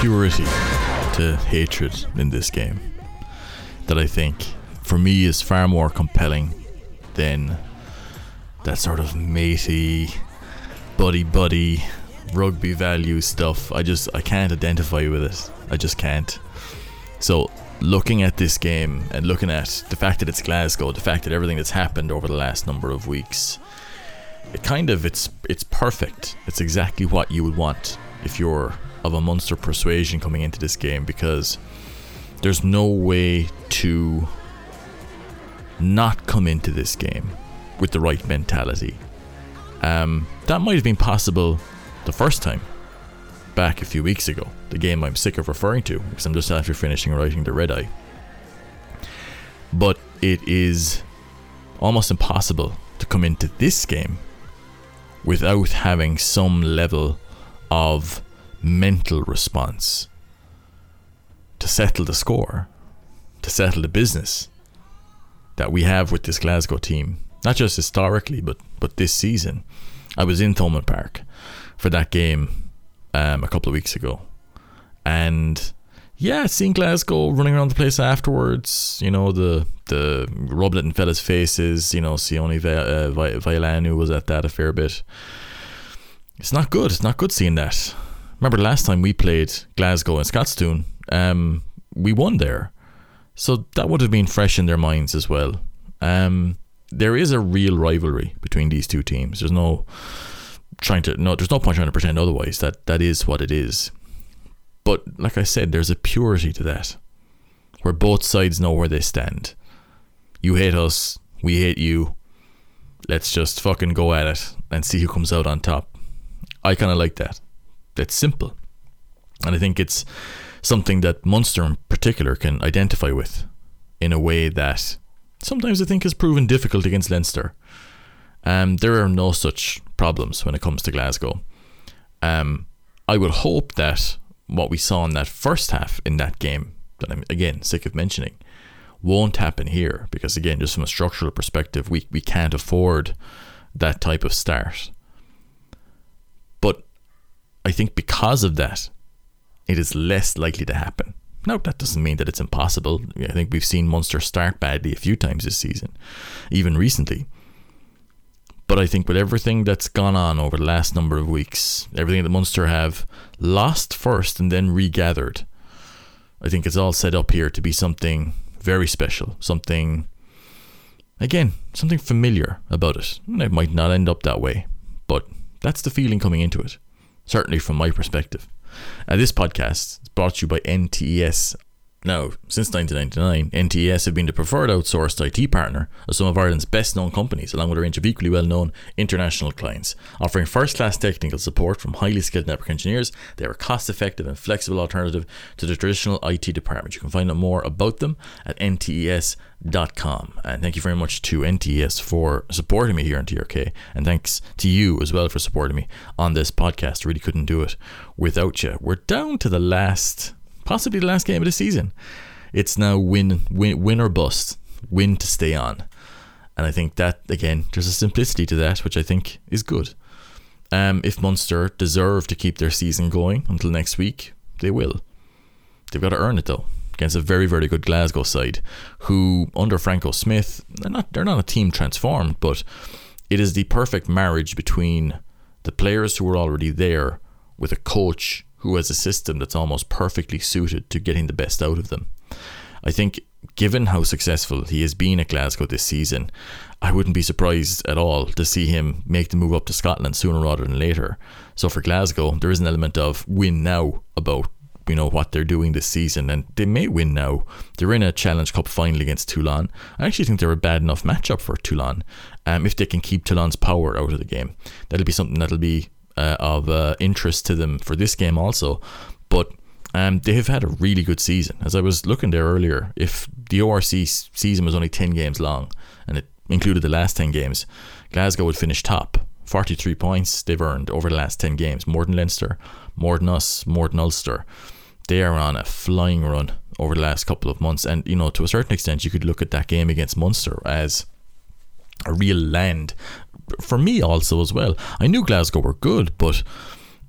purity to hatred in this game that I think, for me, is far more compelling than that sort of matey, buddy buddy, rugby value stuff. I just I can't identify with it. I just can't. So looking at this game and looking at the fact that it's Glasgow, the fact that everything that's happened over the last number of weeks, it kind of it's it's perfect. It's exactly what you would want if you're of a Munster persuasion coming into this game because there's no way to not come into this game with the right mentality. Um, that might have been possible the first time back a few weeks ago, the game I'm sick of referring to because I'm just after finishing writing the Red Eye. But it is almost impossible to come into this game without having some level of mental response to settle the score, to settle the business that we have with this Glasgow team, not just historically, but but this season. I was in Thomond Park for that game um, a couple of weeks ago, and yeah, seeing Glasgow running around the place afterwards, you know the the rubbing it in fellas' faces, you know Sione uh, Vailanu was at that a fair bit. It's not good. It's not good seeing that. Remember last time we played Glasgow and Scotstoun, um, we won there. So that would have been fresh in their minds as well. Um, there is a real rivalry between these two teams. There's no trying to no there's no point trying to pretend otherwise. That that is what it is. But like I said, there's a purity to that. Where both sides know where they stand. You hate us, we hate you. Let's just fucking go at it and see who comes out on top. I kinda like that. That's simple. And I think it's something that Munster in particular can identify with in a way that sometimes I think has proven difficult against Leinster. Um, there are no such problems when it comes to Glasgow. Um, I would hope that what we saw in that first half in that game, that I'm again sick of mentioning, won't happen here because again, just from a structural perspective, we, we can't afford that type of start. I think because of that, it is less likely to happen. Now, that doesn't mean that it's impossible. I think we've seen Munster start badly a few times this season, even recently. But I think with everything that's gone on over the last number of weeks, everything that Munster have lost first and then regathered, I think it's all set up here to be something very special, something, again, something familiar about it. And it might not end up that way, but that's the feeling coming into it, certainly from my perspective. Uh, this podcast is brought to you by NTES. Now, since 1999, NTES have been the preferred outsourced IT partner of some of Ireland's best known companies, along with a range of equally well known international clients. Offering first class technical support from highly skilled network engineers, they are a cost effective and flexible alternative to the traditional IT department. You can find out more about them at ntes.com. And thank you very much to NTES for supporting me here on TRK. And thanks to you as well for supporting me on this podcast. really couldn't do it without you. We're down to the last possibly the last game of the season. It's now win, win, win or bust, win to stay on. And I think that, again, there's a simplicity to that, which I think is good. Um, if Munster deserve to keep their season going until next week, they will. They've got to earn it, though, against a very, very good Glasgow side, who, under Franco Smith, they're not, they're not a team transformed, but it is the perfect marriage between the players who are already there with a coach who has a system that's almost perfectly suited to getting the best out of them. I think, given how successful he has been at Glasgow this season, I wouldn't be surprised at all to see him make the move up to Scotland sooner rather than later. So for Glasgow, there is an element of win now about you know what they're doing this season, and they may win now. They're in a Challenge Cup final against Toulon. I actually think they're a bad enough matchup for Toulon. Um, if they can keep Toulon's power out of the game, that'll be something that'll be uh, of uh, interest to them for this game also. But um, they have had a really good season. As I was looking there earlier, if the URC season was only 10 games long and it included the last 10 games, Glasgow would finish top. 43 points they've earned over the last 10 games. More than Leinster, more than us, more than Ulster. They are on a flying run over the last couple of months. And, you know, to a certain extent, you could look at that game against Munster as a real land for me also as well. I knew Glasgow were good, but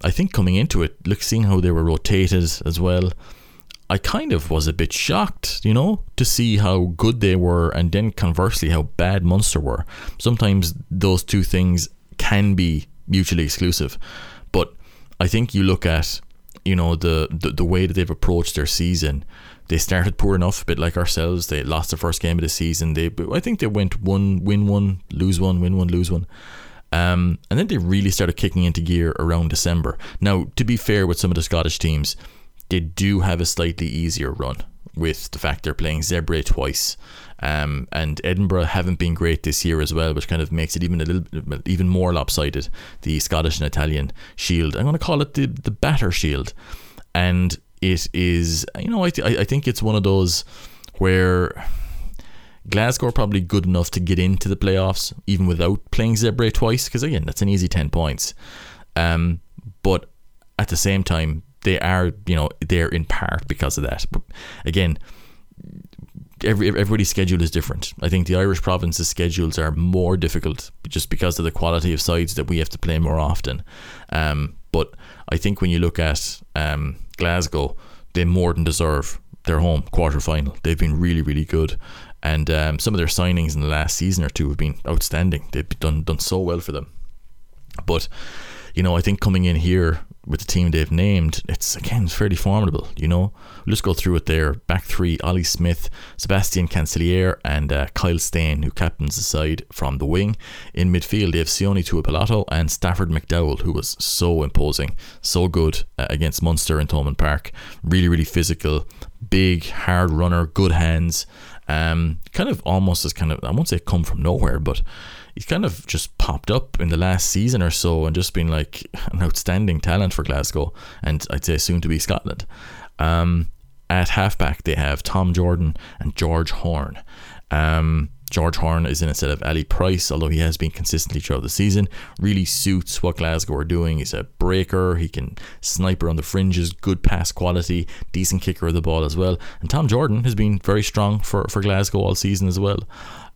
I think coming into it, look, seeing how they were rotated as well, I kind of was a bit shocked, you know, to see how good they were, and then conversely how bad Munster were. Sometimes those two things can be mutually exclusive, but I think you look at, you know, the the, the way that they've approached their season. They started poor enough, a bit like ourselves. They lost the first game of the season. They, I think they went one, win one, lose one, win one, lose one. Um, and then they really started kicking into gear around December. Now, to be fair with some of the Scottish teams, they do have a slightly easier run with the fact they're playing Zebre twice. Um, and Edinburgh haven't been great this year as well, which kind of makes it even a little even more lopsided. The Scottish and Italian shield. I'm going to call it the the batter shield, and it is you know I th- I think it's one of those where Glasgow are probably good enough to get into the playoffs even without playing Zebre twice because again that's an easy ten points. Um, but at the same time, they are you know they're in part because of that. But again, every everybody's schedule is different. I think the Irish provinces' schedules are more difficult just because of the quality of sides that we have to play more often. Um, but I think when you look at um, Glasgow, they more than deserve their home quarter final. They've been really really good. And um, some of their signings in the last season or two have been outstanding. They've done done so well for them. But you know, I think coming in here with the team they've named, it's again fairly formidable. You know, we'll just go through it there. Back three: Ollie Smith, Sebastian Cancelliere, and uh, Kyle Steyn, who captains the side from the wing. In midfield, they have Sione Tuipulotu and Stafford McDowell, who was so imposing, so good uh, against Munster in Thomond Park. Really, really physical, big, hard runner, good hands. Um, kind of almost as kind of I won't say come from nowhere, but he's kind of just popped up in the last season or so and just been like an outstanding talent for Glasgow and I'd say soon to be Scotland. Um, at halfback they have Tom Jordan and George Horne. Um, George Horne is in instead of Ali Price, although he has been consistently throughout the season. Really suits what Glasgow are doing. He's a breaker, he can sniper on the fringes, good pass quality, decent kicker of the ball as well. And Tom Jordan has been very strong for, for Glasgow all season as well.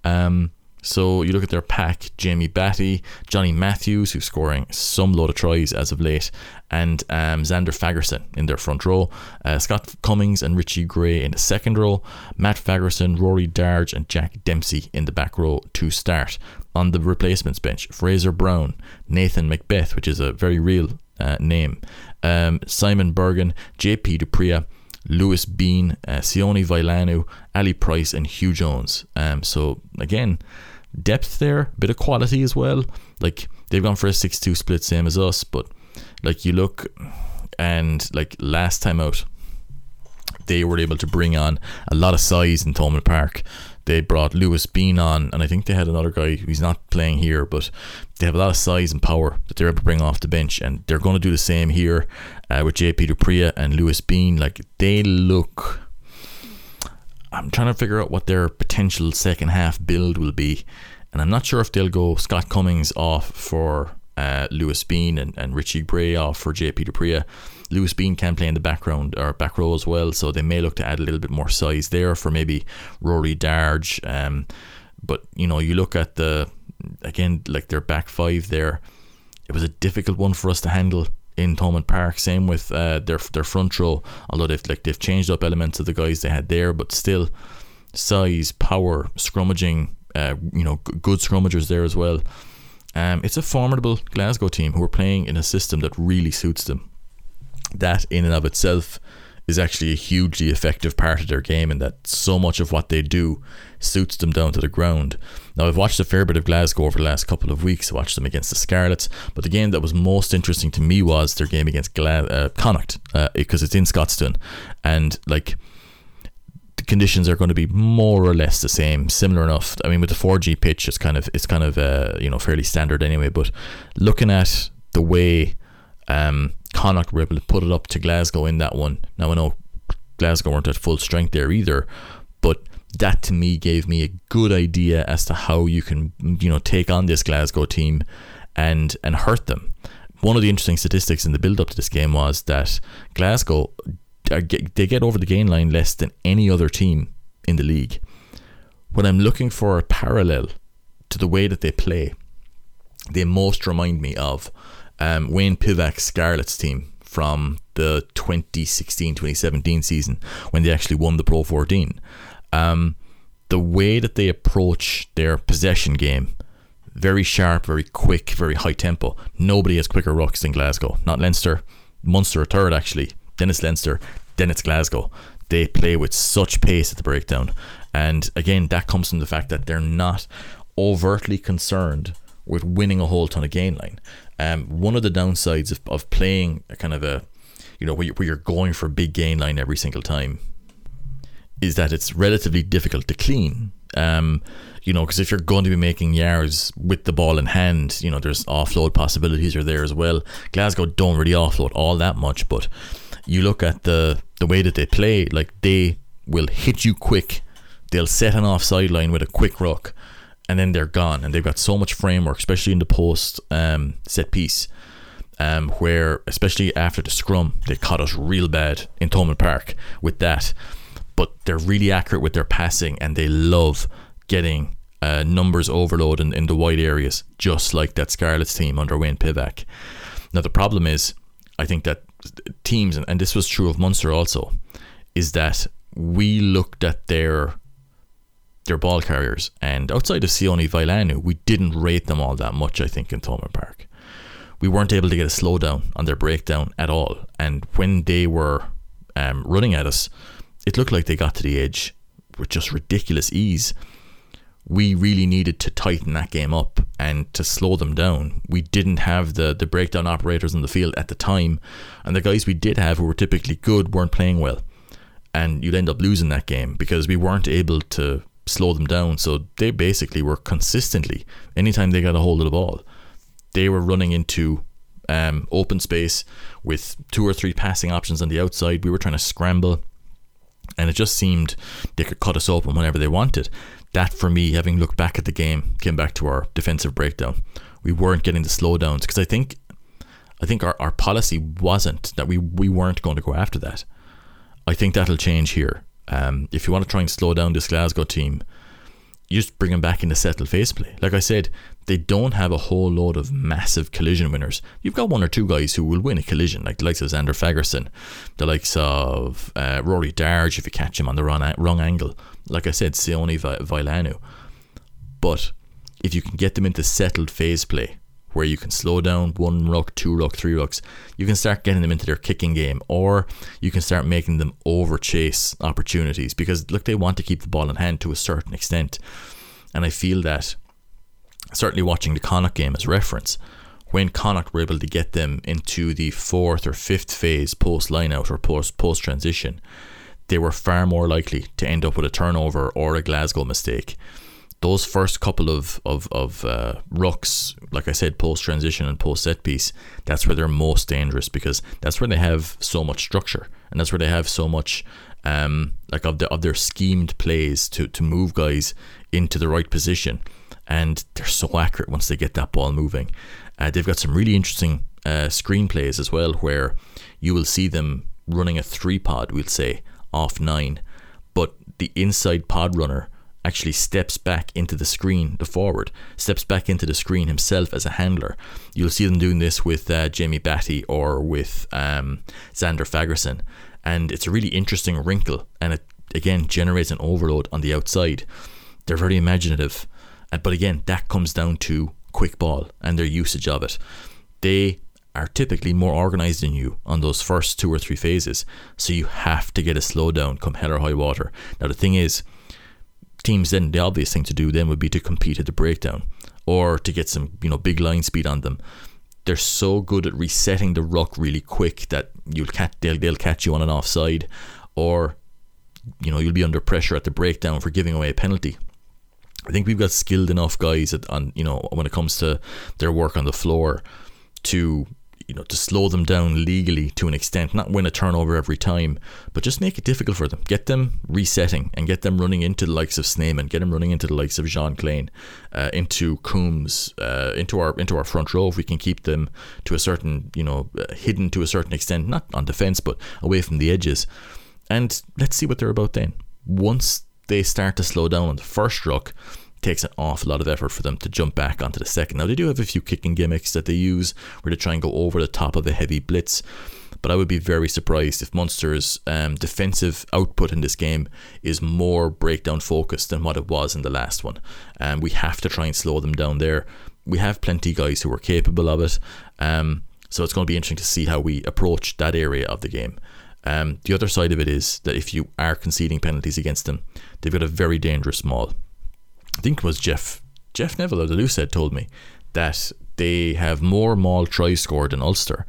Um, so you look at their pack Jamie Bhatti, Johnny Matthews, who's scoring some load of tries as of late, and um, Zander Fagerson in their front row, uh, Scott Cummings and Richie Gray in the second row, Matt Fagerson, Rory Darge, and Jack Dempsey in the back row to start. On the replacements bench, Fraser Brown, Nathan McBeth, which is a very real uh, name, um, Simon Berghan, JP du Preez, Lewis Bean, uh, Sione Vailanu, Ali Price, and Hugh Jones. Um, so again, depth there, bit of quality as well. Like they've gone for a six-two split, same as us. But like you look, and like last time out, they were able to bring on a lot of size in Thomond Park. They brought Lewis Bean on, and I think they had another guy who's not playing here, but they have a lot of size and power that they're able to bring off the bench, and they're going to do the same here uh, with JP du Preez and Lewis Bean. Like they look I'm trying to figure out what their potential second half build will be, and I'm not sure if they'll go Scott Cummings off for uh, Lewis Bean and, and Richie Gray off for JP du Preez. Lewis Bean can play in the background or back row as well, so they may look to add a little bit more size there for maybe Rory Darge. Um, but you know, you look at the again like their back five there. It was a difficult one for us to handle in Thomond Park. Same with uh, their their front row. Although they've like they've changed up elements of the guys they had there, but still size, power, scrummaging. Uh, you know, g- good scrummagers there as well. Um, it's a formidable Glasgow team who are playing in a system that really suits them. That in and of itself is actually a hugely effective part of their game, and that so much of what they do suits them down to the ground. Now, I've watched a fair bit of Glasgow over the last couple of weeks. I watched them against the Scarlets, but the game that was most interesting to me was their game against Gla- uh, Connacht uh, because it's in Scotstoun, and like the conditions are going to be more or less the same, similar enough. I mean, with the 4G pitch, it's kind of it's kind of uh, you know fairly standard anyway. But looking at the way um, Connacht were able to put it up to Glasgow in that one. Now I know Glasgow weren't at full strength there either, but that to me gave me a good idea as to how you can you know take on this Glasgow team and and hurt them. One of the interesting statistics in the build up to this game was that Glasgow uh, they get over the gain line less than any other team in the league. When I'm looking for a parallel to the way that they play, they most remind me of um, Wayne Pivac Scarlets team from the 2016-2017 season when they actually won the Pro 14. Um, the way that they approach their possession game, very sharp, very quick, very high tempo. Nobody has quicker rucks than Glasgow. Not Leinster, Munster a third actually. Then it's Leinster, then it's Glasgow. They play with such pace at the breakdown, and again that comes from the fact that they're not overtly concerned with winning a whole ton of gain line. Um, one of the downsides of, of playing a kind of a, you know, where, you, where you're going for a big gain line every single time, is that it's relatively difficult to clean. Um, you know, because if you're going to be making yards with the ball in hand, you know, there's offload possibilities are there as well. Glasgow don't really offload all that much, but you look at the the way that they play, like they will hit you quick. They'll set an offside line with a quick ruck, and then they're gone. And they've got so much framework, especially in the post um, set piece, um, where especially after the scrum, they caught us real bad in Thomond Park with that. But they're really accurate with their passing, and they love getting uh, numbers overload in, in the wide areas, just like that Scarlets team under Wayne Pivac. Now the problem is, I think that teams, and, and this was true of Munster also, is that we looked at their their ball carriers, and outside of Sione Vailanu, we didn't rate them all that much. I think in Thomond Park, we weren't able to get a slowdown on their breakdown at all, and when they were um, running at us, it looked like they got to the edge with just ridiculous ease. We really needed to tighten that game up and to slow them down. We didn't have the the breakdown operators on the field at the time, and the guys we did have who were typically good weren't playing well, and you'd end up losing that game because we weren't able to slow them down. So they basically were consistently anytime they got a hold of the ball, they were running into um, open space with two or three passing options on the outside. We were trying to scramble, and it just seemed they could cut us open whenever they wanted that for me, having looked back at the game, came back to our defensive breakdown. We weren't getting the slowdowns because I think, I think our, our policy wasn't that we we weren't going to go after that. I think that'll change here. Um, if you want to try and slow down this Glasgow team, you just bring them back into settled phase play. Like I said, they don't have a whole load of massive collision winners. You've got one or two guys who will win a collision, like the likes of Zander Fagerson, the likes of uh, Rory Darge if you catch him on the wrong, wrong angle. Like I said, Sione Vailanu. But if you can get them into settled phase play, where you can slow down one ruck, two ruck, three rucks, you can start getting them into their kicking game, or you can start making them over chase opportunities because look, they want to keep the ball in hand to a certain extent, and I feel that certainly watching the Connacht game as reference, when Connacht were able to get them into the fourth or fifth phase post line out or post post transition, they were far more likely to end up with a turnover or a Glasgow mistake those first couple of of of uh, rucks, like I said, post transition and post set piece, that's where they're most dangerous because that's where they have so much structure and that's where they have so much um, like of the of their schemed plays to to move guys into the right position, and they're so accurate once they get that ball moving. Uh, they've got some really interesting uh, screenplays as well, where you will see them running a three pod, we'll say off nine, but the inside pod runner actually steps back into the screen, the forward, steps back into the screen himself as a handler. You'll see them doing this with uh, Jamie Bhatti or with um, Zander Fagerson. And it's a really interesting wrinkle, and it again generates an overload on the outside. They're very imaginative, but again, that comes down to quick ball and their usage of it. They are typically more organized than you on those first two or three phases, so you have to get a slowdown come hell or high water. Now, the thing is, teams then the obvious thing to do then would be to compete at the breakdown or to get some you know big line speed on them. They're so good at resetting the ruck really quick that you'll catch they'll, they'll catch you on an offside or you know you'll be under pressure at the breakdown for giving away a penalty. I think we've got skilled enough guys at, on you know when it comes to their work on the floor to you know, to slow them down legally to an extent, not win a turnover every time, but just make it difficult for them. Get them resetting and get them running into the likes of Snyman, get them running into the likes of Jean Kleyn, uh, into Coombes, uh, into our into our front row. If we can keep them to a certain, you know, uh, hidden to a certain extent, not on defence, but away from the edges, and let's see what they're about then. Once they start to slow down on the first ruck, takes an awful lot of effort for them to jump back onto the second. Now they do have a few kicking gimmicks that they use where they try and go over the top of a heavy blitz. But I would be very surprised if Munster's um, defensive output in this game is more breakdown focused than what it was in the last one. Um, we have to try and slow them down there. We have plenty guys who are capable of it. Um, so it's going to be interesting to see how we approach that area of the game. Um, the other side of it is that if you are conceding penalties against them, they've got a very dangerous maul. I think it was Jeff Jeff Neville of the Lucid told me that they have more maul tries scored than Ulster,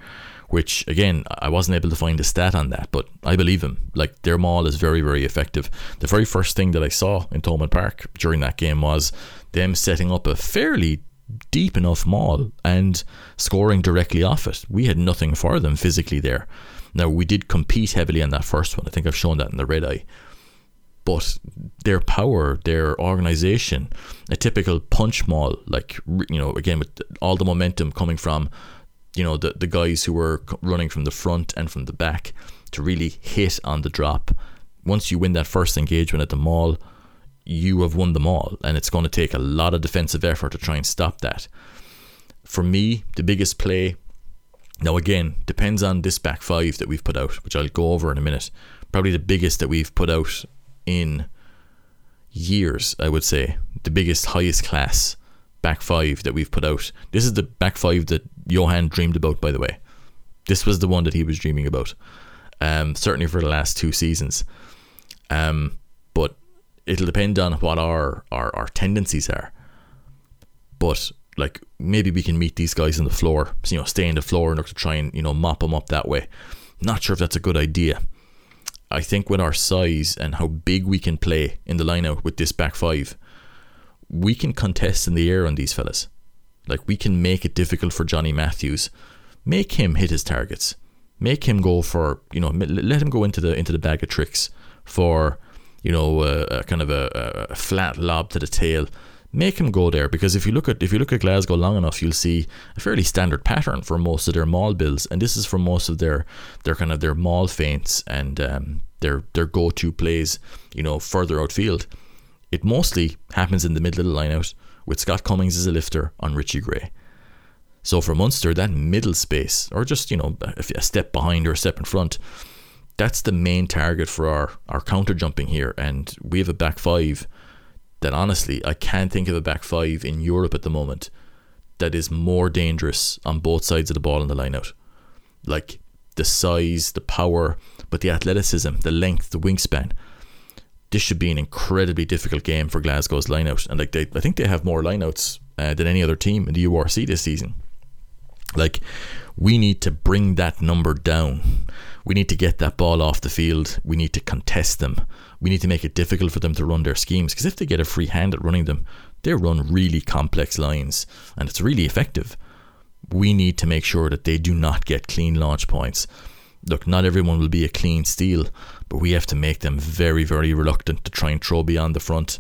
which again I wasn't able to find a stat on that, but I believe him. Like their maul is very very effective. The very first thing that I saw in Thomond Park during that game was them setting up a fairly deep enough maul and scoring directly off it. We had nothing for them physically there. Now we did compete heavily on that first one. I think I've shown that in the red eye. But their power, their organization, a typical punch maul, like you know, again with all the momentum coming from, you know, the the guys who were running from the front and from the back to really hit on the drop. Once you win that first engagement at the maul, you have won them all, and it's going to take a lot of defensive effort to try and stop that. For me, the biggest play now, again, depends on this back five that we've put out, which I'll go over in a minute. Probably the biggest that we've put out in years, I would say. The biggest, highest class back five that we've put out. This is the back five that Johan dreamed about, by the way. This was the one that he was dreaming about. Um, certainly for the last two seasons. Um, but it'll depend on what our, our, our tendencies are. But like maybe we can meet these guys on the floor, you know, stay in the floor and order to try and you know mop them up that way. Not sure if that's a good idea. I think with our size and how big we can play in the lineout with this back five, we can contest in the air on these fellas. Like we can make it difficult for Johnny Matthews, make him hit his targets, make him go for you know let him go into the into the bag of tricks for you know a, a kind of a, a flat lob to the tail make him go there because if you look at if you look at Glasgow long enough, you'll see a fairly standard pattern for most of their maul builds, and this is for most of their their kind of their maul feints and um, their their go to plays. You know, further outfield, it mostly happens in the middle of the out with Scott Cummings as a lifter on Richie Gray. So for Munster, that middle space, or just you know a step behind or a step in front, that's the main target for our our counter jumping here, and we have a back five that honestly, I can't think of a back five in Europe at the moment that is more dangerous on both sides of the ball in the lineout. Like the size, the power, but the athleticism, the length, the wingspan. This should be an incredibly difficult game for Glasgow's lineout, and like they, I think they have more lineouts uh, than any other team in the URC this season. Like we need to bring that number down. We need to get that ball off the field. We need to contest them we need to make it difficult for them to run their schemes because if they get a free hand at running them, they run really complex lines and it's really effective. We need to make sure that they do not get clean launch points. Look, not everyone will be a clean steal, but we have to make them very, very reluctant to try and throw beyond the front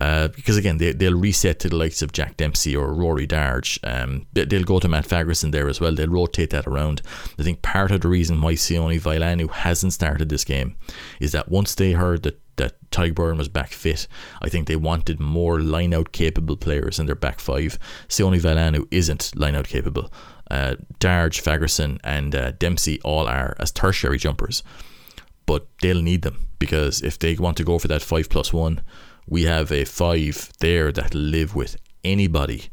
uh, because again, they, they'll reset to the likes of Jack Dempsey or Rory Darge. Um, they, will go to Matt Fagerson there as well. They'll rotate that around. I think part of the reason why Sione Vailanu hasn't started this game is that once they heard that that Tadhg was back fit. I think they wanted more line out capable players in their back five. Sione Vailanu isn't line out capable. Uh, Darge, Fagerson, and uh, Dempsey all are as tertiary jumpers, but they'll need them because if they want to go for that five plus one, we have a five there that live with anybody,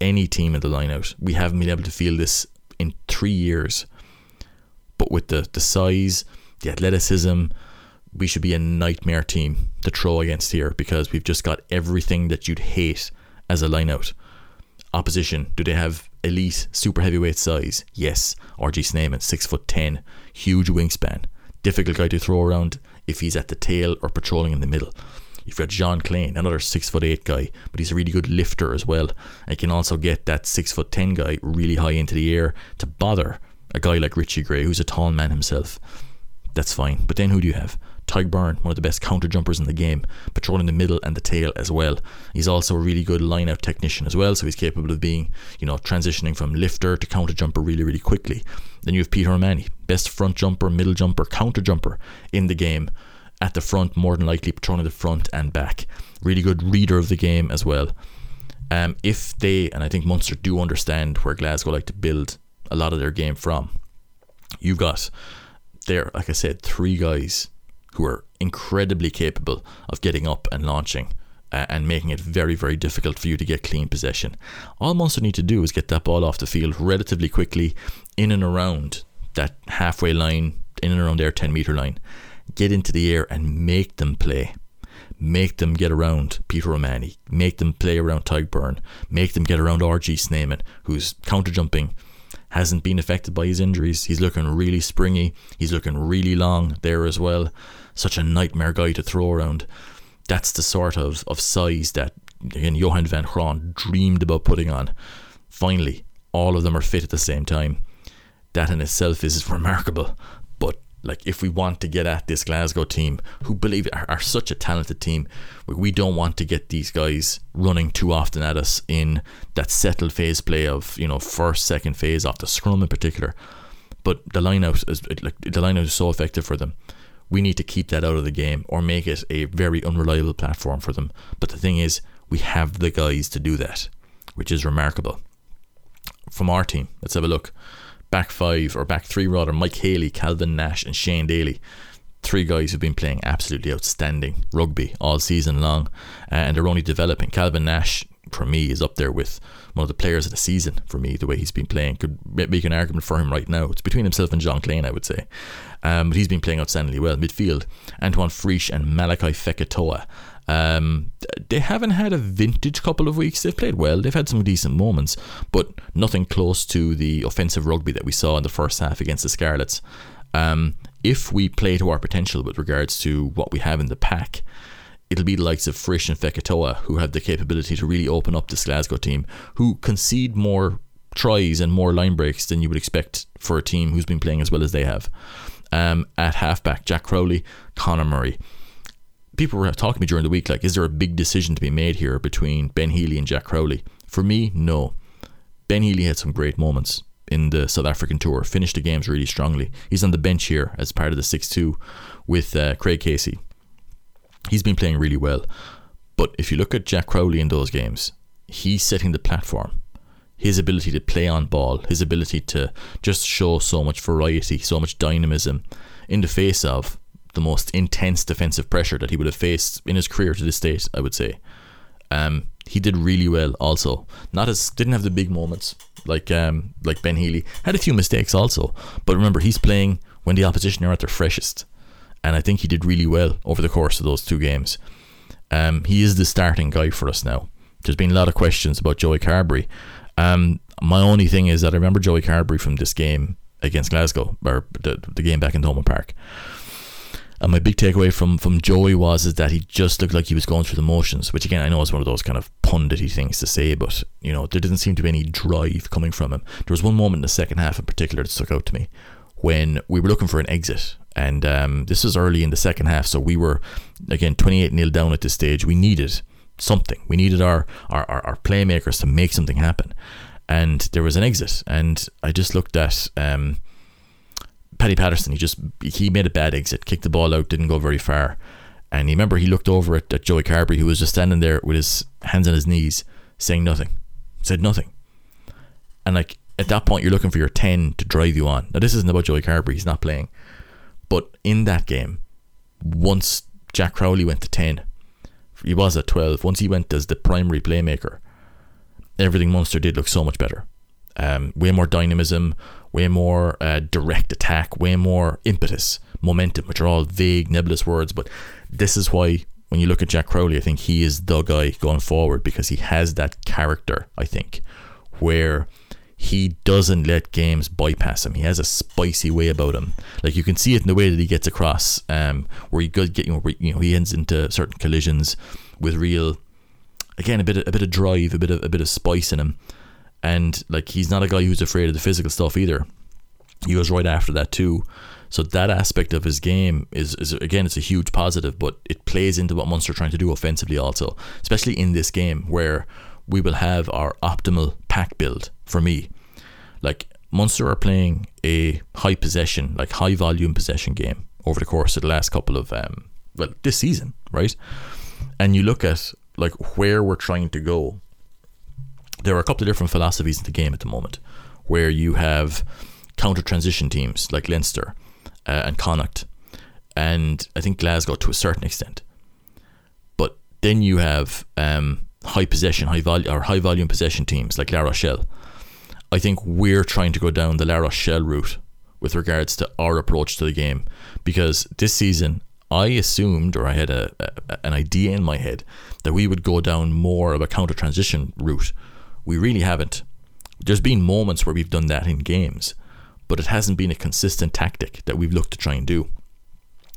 any team in the lineout. We haven't been able to feel this in three years. But with the, the size, the athleticism, we should be a nightmare team to throw against here because we've just got everything that you'd hate as a lineout. Opposition, do they have elite super heavyweight size? Yes. RG Snyman, six foot ten, huge wingspan, difficult guy to throw around if he's at the tail or patrolling in the middle. You've got Jean Kleyn, another six foot eight guy, but he's a really good lifter as well. And can also get that six foot ten guy really high into the air to bother a guy like Richie Gray, who's a tall man himself. That's fine. But then who do you have? Tadhg Beirne, one of the best counter jumpers in the game, patrolling the middle and the tail as well. He's also a really good line out technician as well, so he's capable of being, you know, transitioning from lifter to counter jumper really, really quickly. Then you have Peter O'Mahony, best front jumper, middle jumper, counter jumper in the game at the front, more than likely patrolling the front and back. Really good reader of the game as well. Um, if they, and I think Munster do understand where Glasgow like to build a lot of their game from, you've got there, like I said, three guys who are incredibly capable of getting up and launching uh, and making it very, very difficult for you to get clean possession. All Munster need to do is get that ball off the field relatively quickly in and around that halfway line, in and around their 10 metre line. Get into the air and make them play. Make them get around Peter O'Mahony. Make them play around Beirne. Make them get around RG Snyman, who's counter jumping hasn't been affected by his injuries. He's looking really springy. He's looking really long there as well. Such a nightmare guy to throw around. That's the sort of, of size that again, Johan van Graan dreamed about putting on. Finally, all of them are fit at the same time. That in itself is remarkable. Like if we want to get at this Glasgow team, who believe are, are such a talented team, we don't want to get these guys running too often at us in that settled phase play of you know first, second phase off the scrum in particular. But the line out is like the line out is so effective for them. We need to keep that out of the game or make it a very unreliable platform for them. But the thing is, we have the guys to do that, which is remarkable. From our team, let's have a look back five or back three rather, Mike Haley, Calvin Nash, and Shane Daly. Three guys who've been playing absolutely outstanding rugby all season long, uh, and they're only developing. Calvin Nash, for me, is up there with one of the players of the season for me. The way he's been playing could make an argument for him right now. It's between himself and Jean Kleyn, I would say, um, but he's been playing outstandingly well. Midfield, Antoine Frisch and Malakai Fekitoa. Um, they haven't had a vintage couple of weeks. They've played well. They've had some decent moments, but nothing close to the offensive rugby that we saw in the first half against the Scarlets. Um, if we play to our potential with regards to what we have in the pack, it'll be the likes of Frisch and Fekitoa who have the capability to really open up this Glasgow team, who concede more tries and more line breaks than you would expect for a team who's been playing as well as they have. Um, at halfback, Jack Crowley, Conor Murray people were talking to me during the week like, is there a big decision to be made here between Ben Healy and Jack Crowley? For me, no. Ben Healy had some great moments in the South African tour, finished the games really strongly. He's on the bench here as part of the 6 2 with uh, Craig Casey. He's been playing really well. But if you look at Jack Crowley in those games, he's setting the platform. His ability to play on ball, his ability to just show so much variety, so much dynamism in the face of the most intense defensive pressure that he would have faced in his career to this date, I would say. Um, he did really well also. Not as didn't have the big moments like um, like Ben Healy. Had a few mistakes also, but remember he's playing when the opposition are at their freshest, and I think he did really well over the course of those two games. Um, he is the starting guy for us now. There's been a lot of questions about Joey Carbery. Um, my only thing is that I remember Joey Carbery from this game against Glasgow, or the, the game back in Thomond Park. And my big takeaway from from Joey was is that he just looked like he was going through the motions, which again I know is one of those kind of pundity things to say, but you know there didn't seem to be any drive coming from him. There was one moment in the second half in particular that stuck out to me when we were looking for an exit, and um, this was early in the second half, so we were again 28 nil down at this stage. We needed something. We needed our, our, our, our playmakers to make something happen. And there was an exit, and I just looked at um, Paddy Patterson, he just he made a bad exit, kicked the ball out, didn't go very far. And you remember he looked over at, at Joey Carbery, who was just standing there with his hands on his knees, saying nothing, said nothing. And like at that point, you're looking for your ten to drive you on. Now this isn't about Joey Carbery; he's not playing. But in that game, once Jack Crowley went to ten, he was at twelve. Once he went as the primary playmaker, everything Munster did look so much better. Um, way more dynamism, way more uh, direct attack, way more impetus, momentum, which are all vague, nebulous words. But this is why, when you look at Jack Crowley, I think he is the guy going forward because he has that character, I think, where he doesn't let games bypass him. He has a spicy way about him. Like you can see it in the way that he gets across, um, where he get you know, you know he ends into certain collisions with real, again a bit of, a bit of drive, a bit of a bit of spice in him and like he's not a guy who's afraid of the physical stuff either. He goes right after that too. So that aspect of his game is, is again it's a huge positive, but it plays into what Munster are trying to do offensively also, especially in this game where we will have our optimal pack build for me. Like Munster are playing a high possession, like high volume possession game over the course of the last couple of um, well this season, right? And you look at like where we're trying to go. There are a couple of different philosophies in the game at the moment, where you have counter transition teams like Leinster uh, and Connacht, and I think Glasgow to a certain extent. But then you have um, high possession, high volume, or high volume possession teams like La Rochelle. I think we're trying to go down the La Rochelle route with regards to our approach to the game because this season I assumed or I had a, a, an idea in my head that we would go down more of a counter transition route. We really haven't. There's been moments where we've done that in games, but it hasn't been a consistent tactic that we've looked to try and do.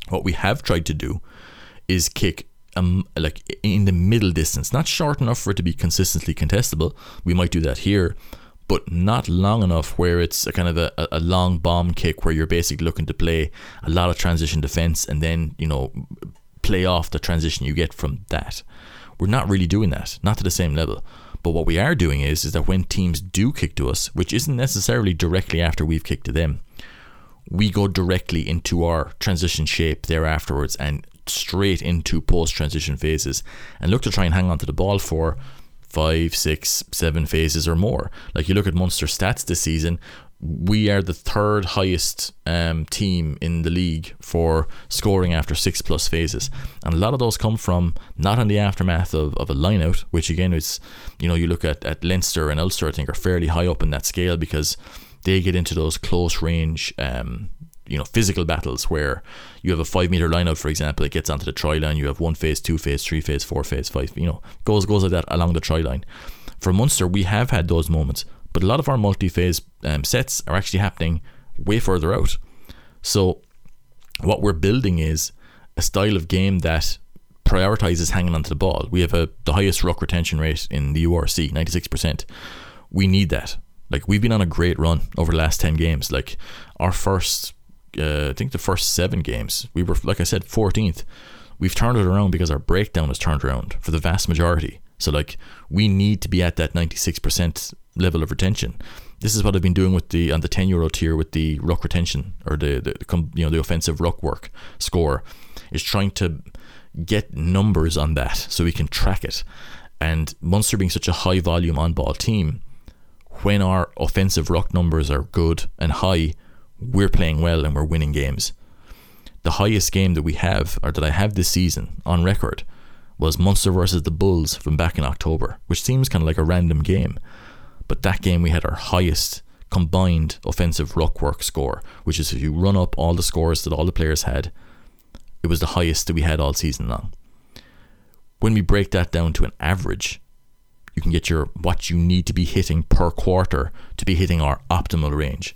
What we have tried to do is kick um, like in the middle distance, not short enough for it to be consistently contestable. We might do that here, but not long enough where it's a kind of a, a long bomb kick where you're basically looking to play a lot of transition defense and then you know play off the transition you get from that. We're not really doing that, not to the same level. But what we are doing is is that when teams do kick to us, which isn't necessarily directly after we've kicked to them, we go directly into our transition shape there afterwards and straight into post transition phases and look to try and hang on to the ball for five, six, seven phases or more. Like you look at Munster stats this season, we are the third highest um, team in the league for scoring after six plus phases. And a lot of those come from not in the aftermath of, of a line out, which again is, you know, you look at, at Leinster and Ulster, I think are fairly high up in that scale because they get into those close range um, you know physical battles where you have a five meter lineout, for example, it gets onto the try line. You have one phase, two phase, three phase, four phase, five. You know, goes goes like that along the try line. For Munster, we have had those moments, but a lot of our multi phase um, sets are actually happening way further out. So, what we're building is a style of game that prioritizes hanging onto the ball. We have a the highest ruck retention rate in the URC, ninety six percent. We need that. Like we've been on a great run over the last ten games. Like our first uh, I think the first seven games, we were, like I said, 14th. We've turned it around because our breakdown has turned around for the vast majority. So, like, we need to be at that 96% level of retention. This is what I've been doing with the on the 10 euro tier with the ruck retention or the, the you know the offensive ruck work score is trying to get numbers on that so we can track it. And Munster being such a high volume on ball team, when our offensive ruck numbers are good and high, we're playing well and we're winning games. The highest game that we have, or that I have this season on record, was Munster versus the Bulls from back in October, which seems kind of like a random game. But that game we had our highest combined offensive ruck work score, which is if you run up all the scores that all the players had, it was the highest that we had all season long. When we break that down to an average, you can get your what you need to be hitting per quarter to be hitting our optimal range.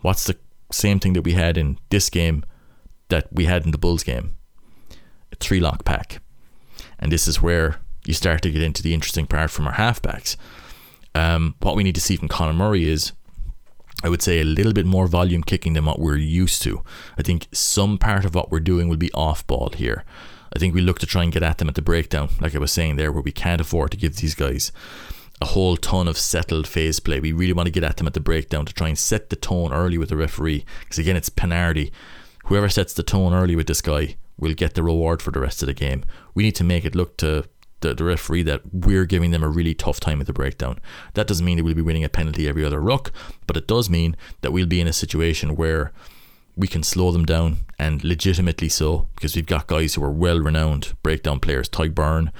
What's the same thing that we had in this game that we had in the Bulls game? A three lock pack. And this is where you start to get into the interesting part from our halfbacks. Um, what we need to see from Conor Murray is, I would say, a little bit more volume kicking than what we're used to. I think some part of what we're doing will be off ball here. I think we look to try and get at them at the breakdown, like I was saying there, where we can't afford to give these guys a whole ton of settled phase play. We really want to get at them at the breakdown to try and set the tone early with the referee. Because again, it's penalty. Whoever sets the tone early with this guy will get the reward for the rest of the game. We need to make it look to the, the referee that we're giving them a really tough time at the breakdown. That doesn't mean that we'll be winning a penalty every other ruck, but it does mean that we'll be in a situation where we can slow them down and legitimately so because we've got guys who are well renowned breakdown players, Tadhg Beirne,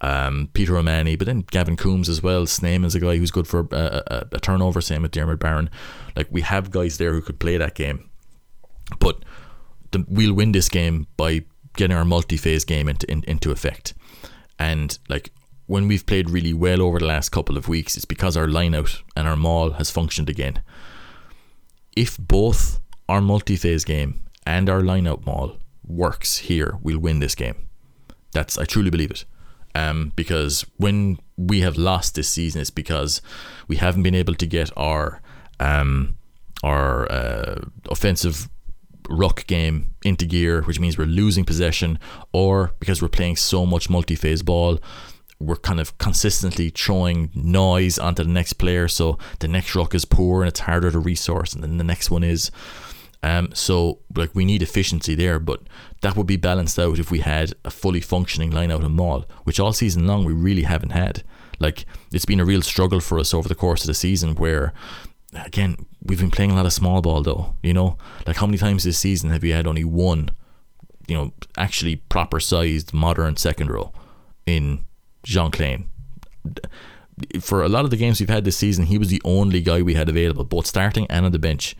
um, Peter O'Mahony, but then Gavin Coombes as well. Snyman is a guy who's good for a, a, a turnover. Same with Diarmuid Barron. Like we have guys there who could play that game, but the, we'll win this game by getting our multi-phase game into in, into effect. And like when we've played really well over the last couple of weeks, it's because our line out and our maul has functioned again. If both our multi-phase game and our line maul works here, we'll win this game. That's I truly believe it. Um, because when we have lost this season, it's because we haven't been able to get our um, our uh, offensive ruck game into gear, which means we're losing possession, or because we're playing so much multi-phase ball, we're kind of consistently throwing noise onto the next player, so the next ruck is poor and it's harder to resource, and then the next one is. Um, so like we need efficiency there, but that would be balanced out if we had a fully functioning line out of Maul, which all season long we really haven't had. Like it's been a real struggle for us over the course of the season where again, we've been playing a lot of small ball though, you know? Like how many times this season have we had only one, you know, actually proper sized modern second row in Jean Kleyn? For a lot of the games we've had this season, he was the only guy we had available, both starting and on the bench.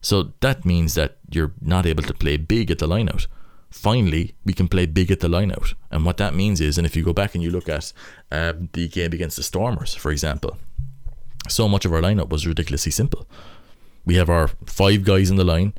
So that means that you're not able to play big at the lineout. Finally, we can play big at the lineout. And what that means is, and if you go back and you look at uh, the game against the Stormers, for example, so much of our lineup was ridiculously simple. We have our five guys in the line.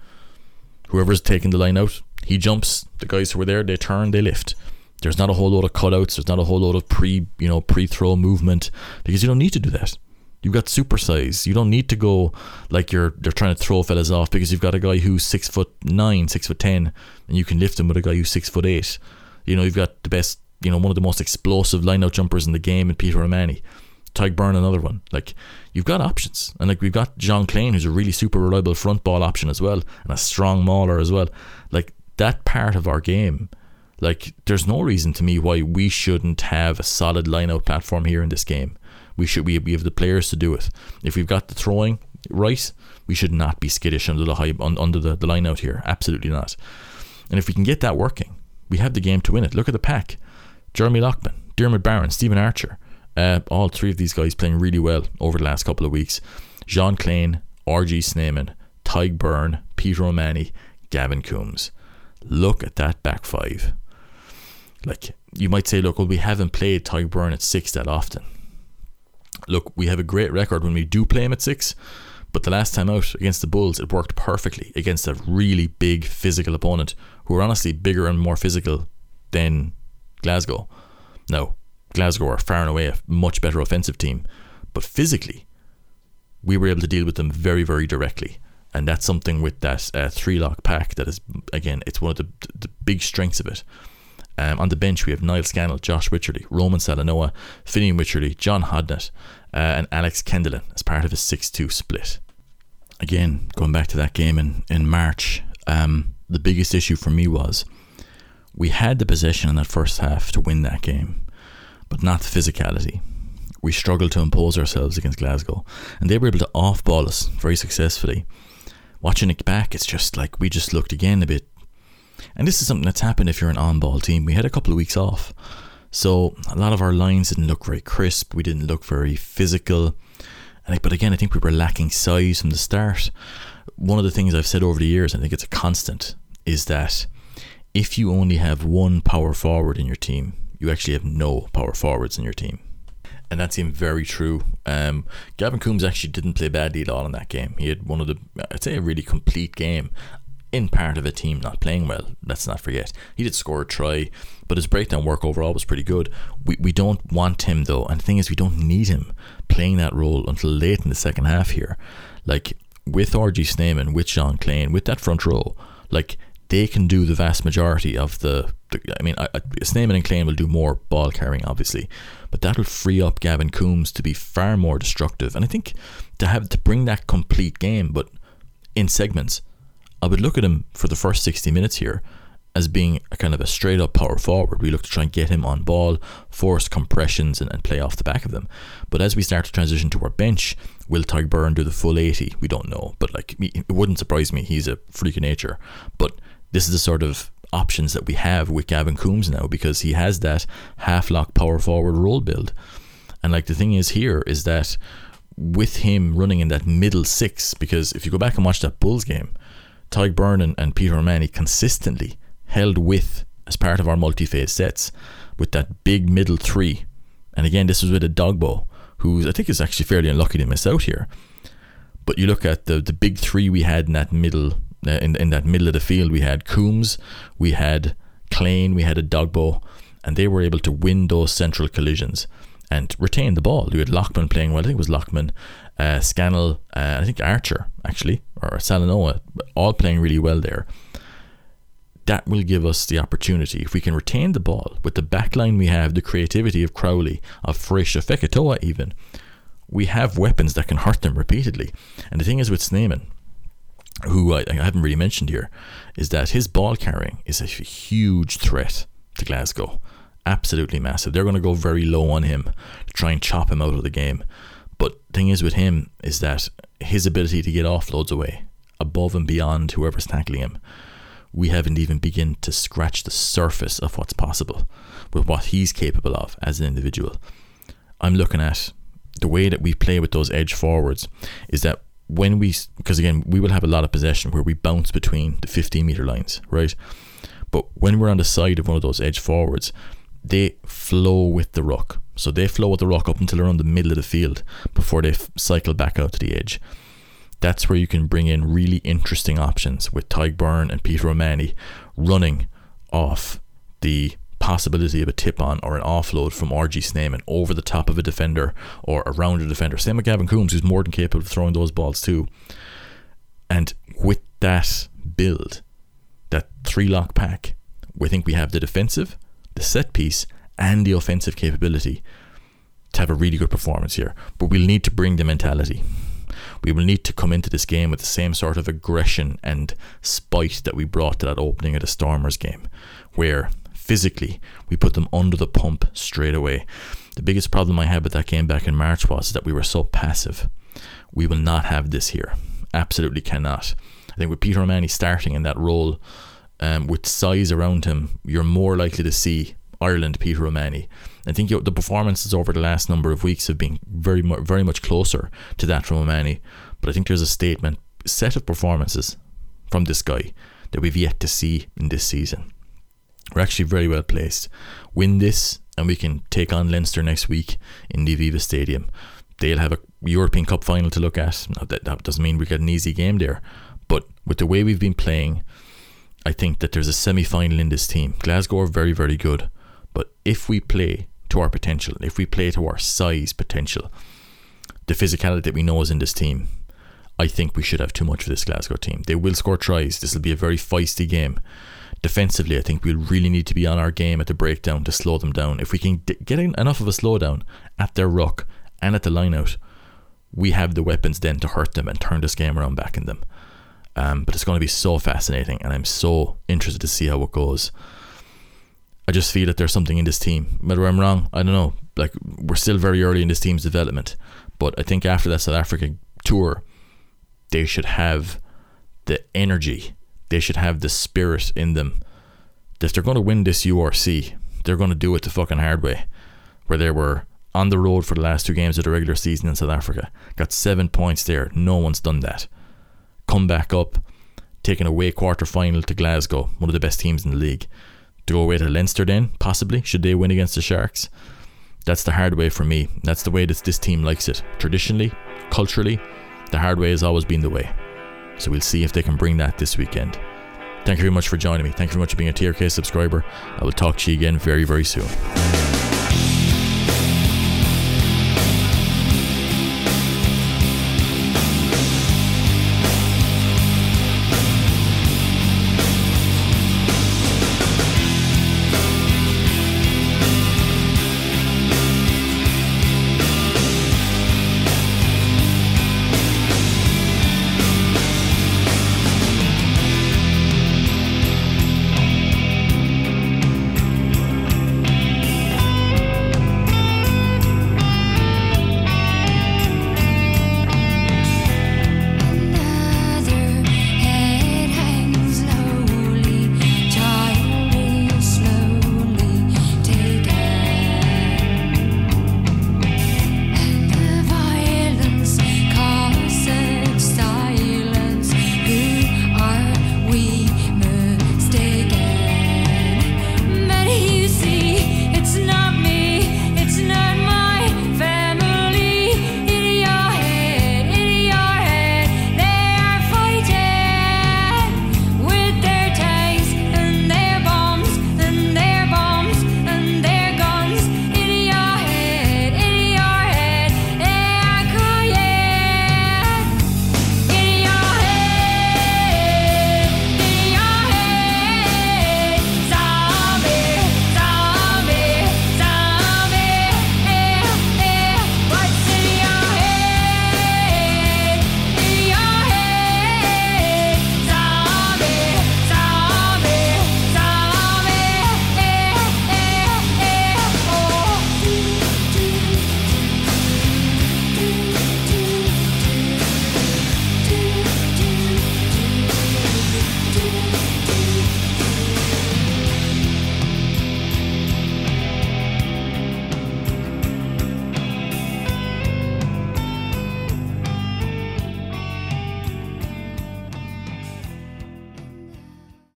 Whoever's taking the line out, he jumps. The guys who are there, they turn, they lift. There's not a whole lot of cutouts. There's not a whole lot of pre, you know, pre-throw movement because you don't need to do that. You've got super size. You don't need to go like you're they're trying to throw fellas off because you've got a guy who's six foot nine, six foot ten, and you can lift him with a guy who's six foot eight. You know, you've got the best, you know, one of the most explosive line out jumpers in the game in Peter O'Mahony. Tadhg Beirne another one. Like you've got options, and like we've got Jean Kleyn, who's a really super reliable front ball option as well, and a strong mauler as well. Like that part of our game, like there's no reason to me why we shouldn't have a solid line out platform here in this game. We should we, we have the players to do it. If we've got the throwing right, we should not be skittish under the high under the, the line out here. Absolutely not. And if we can get that working, we have the game to win it. Look at the pack. Jeremy Loughman, Diarmuid Barron, Stephen Archer, uh, all three of these guys playing really well over the last couple of weeks. Jean Kleyn, RG Snyman, Tadhg Beirne, Peter O'Mahony, Gavin Coombes. Look at that back five. Like you might say, look, well, we haven't played Tadhg Beirne at six that often. Look, we have a great record when we do play him at six, but the last time out against the Bulls, it worked perfectly against a really big physical opponent who are honestly bigger and more physical than Glasgow. Now, Glasgow are far and away a much better offensive team, but physically, we were able to deal with them very, very directly. And that's something with that uh, three lock pack that is, again, it's one of the, the big strengths of it. Um, on the bench, we have Niall Scannell, Josh Wycherley, Roman Salanoa, Fineen Wycherley, John Hodnett, uh, and Alex Kendellen as part of a 6 2 split. Again, going back to that game in, in March, um, the biggest issue for me was we had the possession in that first half to win that game but not the physicality. We struggled to impose ourselves against Glasgow, and they were able to off ball us very successfully. Watching it back, it's just like we just looked again a bit. And this is something that's happened if you're an on ball team. We had a couple of weeks off. So a lot of our lines didn't look very crisp. We didn't look very physical. But again, I think we were lacking size from the start. One of the things I've said over the years, I think it's a constant, is that if you only have one power forward in your team, you actually have no power forwards in your team. And that seemed very true. Um, Gavin Coombes actually didn't play badly at all in that game. He had one of the, I'd say, a really complete game in part of a team not playing well. Let's not forget. He did score a try, but his breakdown work overall was pretty good. We, we don't want him, though. And the thing is, we don't need him playing that role until late in the second half here. Like, with RG Snyman, with Jean Kleyn, with that front row, like, they can do the vast majority of the. the I mean, I, and Kleyn will do more ball carrying, obviously, but that will free up Gavin Coombes to be far more destructive. And I think to have to bring that complete game, but in segments, I would look at him for the first 60 minutes here as being a kind of a straight up power forward. We look to try and get him on ball, force compressions, and, and play off the back of them. But as we start to transition to our bench, will Beirne do the full 80? We don't know. But like, it wouldn't surprise me. He's a freak of nature. But this is the sort of options that we have with Gavin Coombes now because he has that half lock power forward role build. And like the thing is here is that with him running in that middle six, because if you go back and watch that Bulls game, Tadhg Beirne and, and Peter O'Mahony consistently held with as part of our multi phase sets with that big middle three. And again, this was with Edogbo, who I think is actually fairly unlucky to miss out here. But you look at the the big three we had in that middle in in that middle of the field, we had Coombes, we had Kleyn, we had Edogbo, and they were able to win those central collisions and retain the ball. You had Loughman playing well. I think it was Loughman, uh, Scannell, uh, I think Archer actually, or Salanoa, all playing really well there. That will give us the opportunity if we can retain the ball with the backline we have, the creativity of Crowley, of Frisch, of Fekitoa even. We have weapons that can hurt them repeatedly. And the thing is with Snyman, who I, I haven't really mentioned here, is that his ball carrying is a huge threat to Glasgow. Absolutely massive. They're going to go very low on him to try and chop him out of the game. But the thing is with him is that his ability to get offloads away above and beyond whoever's tackling him, we haven't even begun to scratch the surface of what's possible with what he's capable of as an individual. I'm looking at the way that we play with those edge forwards is that when we, because again, we will have a lot of possession where we bounce between the 15 meter lines, right? But when we're on the side of one of those edge forwards, they flow with the ruck. So they flow with the ruck up until around the middle of the field before they f- cycle back out to the edge. That's where you can bring in really interesting options with Tadhg Beirne and Peter O'Mahony running off the possibility of a tip on or an offload from RG Snyman over the top of a defender or around a defender. Same with Gavin Coombes, who's more than capable of throwing those balls too. And with that build, that three lock pack, we think we have the defensive, the set piece, and the offensive capability to have a really good performance here. But we'll need to bring the mentality. We will need to come into this game with the same sort of aggression and spite that we brought to that opening of the Stormers game, where physically, we put them under the pump straight away. The biggest problem I had with that game back in March was that we were so passive. We will not have this here. Absolutely cannot. I think with Peter O'Mahony starting in that role, um, with size around him, you're more likely to see Ireland Peter O'Mahony. I think you know, the performances over the last number of weeks have been very, very much closer to that from O'Mahony. But I think there's a statement set of performances from this guy that we've yet to see in this season. We're actually very well placed. Win this, and we can take on Leinster next week in the Aviva Stadium. They'll have a European Cup final to look at. Now, that, that doesn't mean we get an easy game there, but with the way we've been playing, I think that there's a semi final in this team. Glasgow are very, very good, but if we play to our potential, if we play to our size potential, the physicality that we know is in this team, I think we should have too much for this Glasgow team. They will score tries. This will be a very feisty game defensively, I think we'll really need to be on our game at the breakdown to slow them down. If we can d- get enough of a slowdown at their ruck and at the lineout, we have the weapons then to hurt them and turn this game around back in them. Um, but it's going to be so fascinating, and I'm so interested to see how it goes. I just feel that there's something in this team. Whether I'm wrong, I don't know. Like we're still very early in this team's development, but I think after that South Africa tour, they should have the energy they should have the spirit in them. If they're going to win this URC, they're going to do it the fucking hard way. Where they were on the road for the last two games of the regular season in South Africa, got seven points there. No one's done that. Come back up, taking away quarter final to Glasgow, one of the best teams in the league. To go away to Leinster then, possibly, should they win against the Sharks. That's the hard way for me. That's the way that this team likes it. Traditionally, culturally, the hard way has always been the way. So we'll see if they can bring that this weekend. Thank you very much for joining me. Thank you very much for being a TRK subscriber. I will talk to you again very, very soon.